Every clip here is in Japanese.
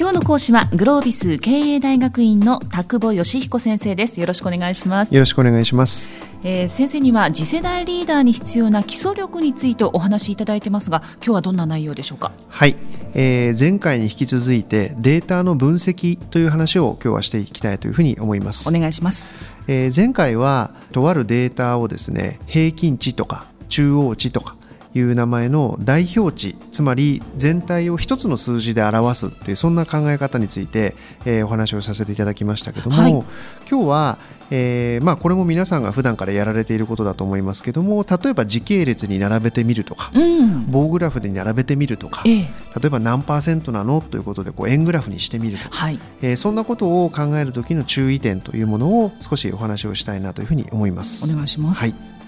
今日の講師はグロービス経営大学院の田久保義彦先生です。よろしくお願いします。よろしくお願いします、えー、先生には次世代リーダーに必要な基礎力についてお話しいただいてますが今日はどんな内容でしょうか？はい、えー、前回に引き続いてデータの分析という話を今日はしていきたいというふうに思います。お願いします、えー、前回はとあるデータをですね平均値とか中央値とかいう名前の代表値つまり全体を一つの数字で表すっていうそんな考え方について、えー、お話をさせていただきましたけども、はい、今日は、えーまあ、これも皆さんが普段からやられていることだと思いますけども例えば時系列に並べてみるとか、うん、棒グラフで並べてみるとか、えー、例えば何パーセントなのということでこう円グラフにしてみるとか、はい、えー、そんなことを考える時の注意点というものを少しお話をしたいなというふうに思います。お願いします、はい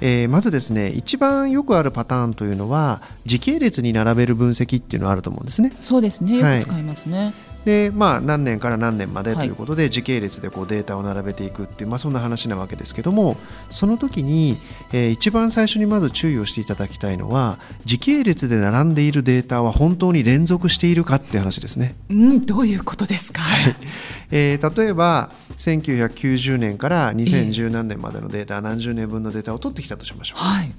えー、まずですね一番よくあるパターンというのは時系列に並べる分析っていうのはあると思うんですね。そうですね、よく使いますね。でまあ、何年から何年までということで、時系列でこうデータを並べていくっていう、まあ、そんな話なわけですけどもその時に、えー、一番最初にまず注意をしていただきたいのは時系列で並んでいるデータは本当に連続しているかっていう話ですね。うん、どういうことですか、はいえー、例えば1990年から2010何年までのデータ、えー、何十年分のデータを取ってきたとしましょう。はい、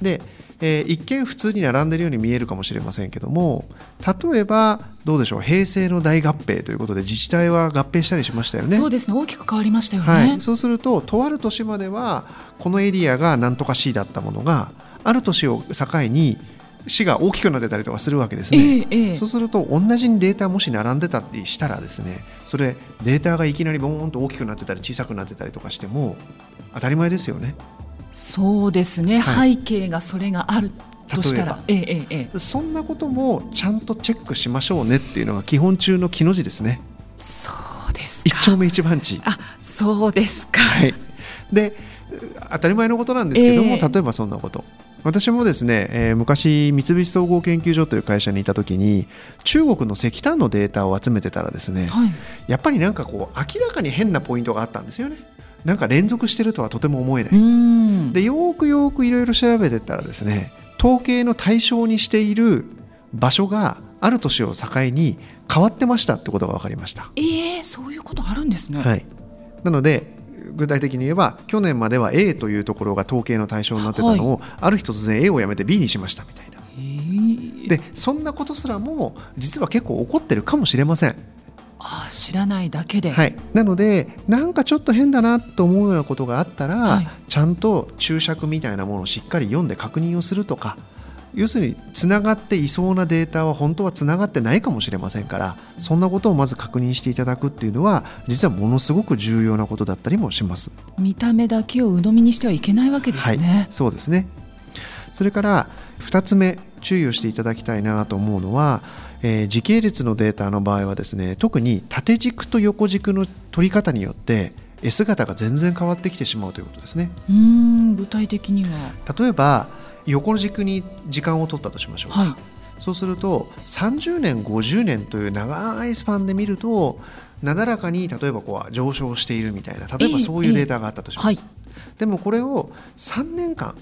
でえー、一見普通に並んでいるように見えるかもしれませんけども例えばどうでしょう平成の大合併ということで自治体は合併したりしましたよね。そうですね。大きく変わりましたよね、はい、そうするととある年まではこのエリアが何とか市だったものがある年を境に市が大きくなってたりとかするわけですね、えーえー、そうすると同じにデータもし並んでたりしたらですねそれデータがいきなりボーンと大きくなってたり小さくなってたりとかしても当たり前ですよねそうですね、はい、背景がそれがあるとしたら、ええええ、そんなこともちゃんとチェックしましょうねっていうのが基本中の木の字ですね。そうです一丁目一番地。あそうですか。はい、で当たり前のことなんですけども、えー、例えばそんなこと。私もですね、えー、昔三菱総合研究所という会社にいた時に中国の石炭のデータを集めてたらですね、はい、やっぱりなんかこう明らかに変なポイントがあったんですよね。なんか連続してるとはとても思えない。でよくよくいろいろ調べてったらですね統計の対象にしている場所がある年を境に変わってましたってことが分かりました。えー、そういうことあるんですね、はい、なので具体的に言えば去年までは A というところが統計の対象になってたのを、はい、ある日突然 A をやめて B にしましたみたいな、えー、でそんなことすらも実は結構起こってるかもしれませんあ知らないだけで、はい、なのでなんかちょっと変だなと思うようなことがあったら、はい、ちゃんと注釈みたいなものをしっかり読んで確認をするとか要するにつながっていそうなデータは本当はつながってないかもしれませんからそんなことをまず確認していただくっていうのは実はものすごく重要なことだったりもします。見た目だけを鵜呑みにしてはいけないわけですね、はい、そうですね。それから2つ目注意をしていただきたいなと思うのはえー、時系列のデータの場合はですね特に縦軸と横軸の取り方によって S 型が全然変わってきてしまうということですね。うん具体的には。例えば横軸に時間を取ったとしましょうか、はい、そうすると30年50年という長いスパンで見るとなだらかに例えばこう上昇しているみたいな例えばそういうデータがあったとします。えーえーはい、でもこれを3年間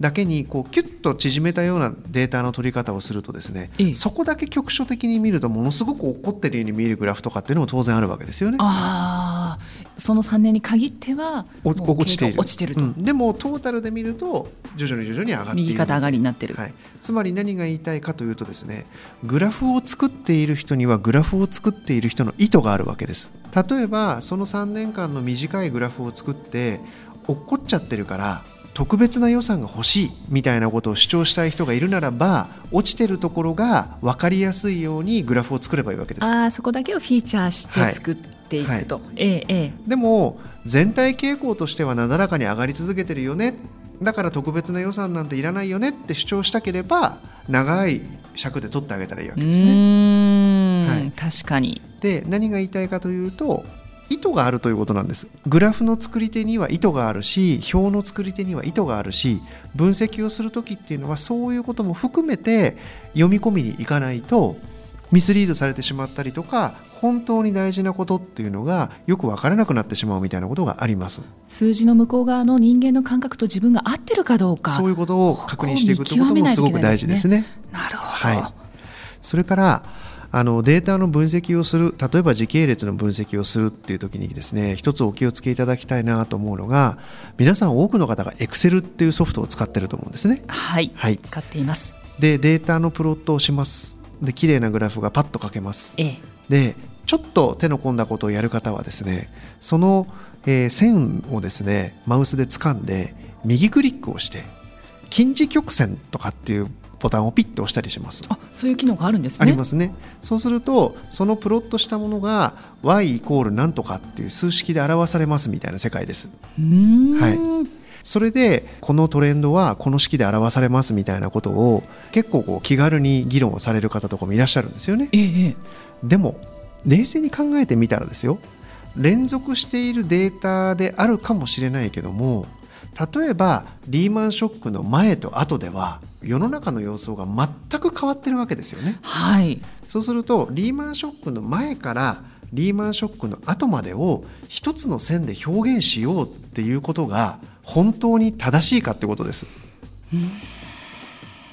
だけにこうキュッと縮めたようなデータの取り方をするとですね、ええ、そこだけ局所的に見るとものすごく起こってるように見えるグラフとかっていうのも当然あるわけですよね。あその3年に限っては落ちている。落ちてると、うん、でもトータルで見ると徐々に徐々に上がっている右肩上がりになってる、はい、つまり何が言いたいかというとですねグラフを作っている人にはグラフを作っている人の意図があるわけです。例えばその3年間の短いグラフを作って落っこっちゃってるから特別な予算が欲しいみたいなことを主張したい人がいるならば落ちてるところが分かりやすいようにグラフを作ればいいわけです。あそこだけをフィーチャーして作っていくと、はい。はい、でも全体傾向としてはなだらかに上がり続けてるよね。だから特別な予算なんていらないよねって主張したければ長い尺で取ってあげたらいいわけですね。はい、確かに。で何が言いたいかというと意図があるということなんです。グラフの作り手には意図があるし表の作り手には意図があるし分析をする時っていうのはそういうことも含めて読み込みにいかないとミスリードされてしまったりとか本当に大事なことっていうのがよく分からなくなってしまうみたいなことがあります。数字の向こう側の人間の感覚と自分が合ってるかどうかそういうことを確認していくということもすごく大事ですね。なるほど、はい、それからあのデータの分析をする例えば時系列の分析をするっていう時にですね一つお気をつけいただきたいなと思うのが皆さん多くの方が Excel っていうソフトを使ってると思うんですね。はい、はい、使っています。でデータのプロットをします。で綺麗なグラフがパッと書けます。ええ、でちょっと手の込んだことをやる方はですねその、えー、線をですねマウスで掴んで右クリックをして近似曲線とかっていうボタンをピッと押したりします。あそういう機能があるんですね。ありますね。そうするとそのプロットしたものが y イコールなんとかっていう数式で表されますみたいな世界です。はい。それでこのトレンドはこの式で表されますみたいなことを結構こう気軽に議論をされる方とかもいらっしゃるんですよね、ええ、でも冷静に考えてみたらですよ。連続しているデータであるかもしれないけども例えばリーマンショックの前と後では世の中の様相が全く変わってるわけですよね。はい、そうするとリーマンショックの前からリーマンショックの後までを一つの線で表現しようっていうことが本当に正しいかってことです。うん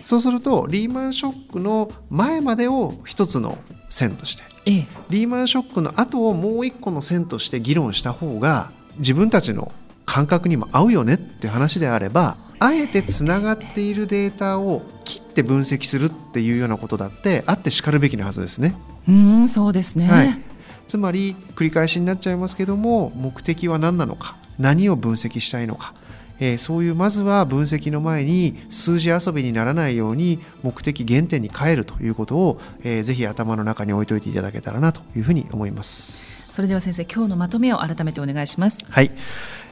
そうするとリーマンショックの前までを一つの線として、ええ、リーマンショックの後をもう一個の線として議論した方が自分たちの感覚にも合うよねっていう話であればあえてつながっているデータを切って分析するっていうようなことだってあってしかるべきなはずですね。うんそうですね、はい、つまり繰り返しになっちゃいますけども目的は何なのか何を分析したいのか、えー、そういうまずは分析の前に数字遊びにならないように目的原点に変えるということを、えー、ぜひ頭の中に置いといていただけたらなというふうに思います。それでは先生今日のまとめを改めてお願いします。はい、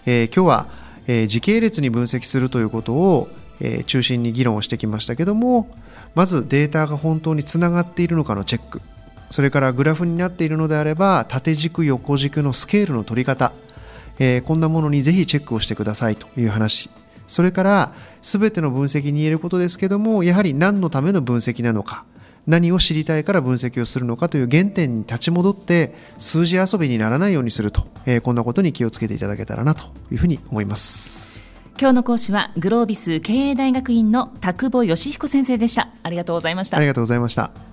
えー、今日は、えー、時系列に分析するということを、えー、中心に議論をしてきましたけどもまずデータが本当につながっているのかのチェック。それからグラフになっているのであれば縦軸横軸のスケールの取り方、えー、こんなものにぜひチェックをしてくださいという話。それから全ての分析に言えることですけどもやはり何のための分析なのか。何を知りたいから分析をするのかという原点に立ち戻って数字遊びにならないようにすると、えー、こんなことに気をつけていただけたらなというふうに思います。今日の講師はグロービス経営大学院の田久保義彦先生でした。ありがとうございました。ありがとうございました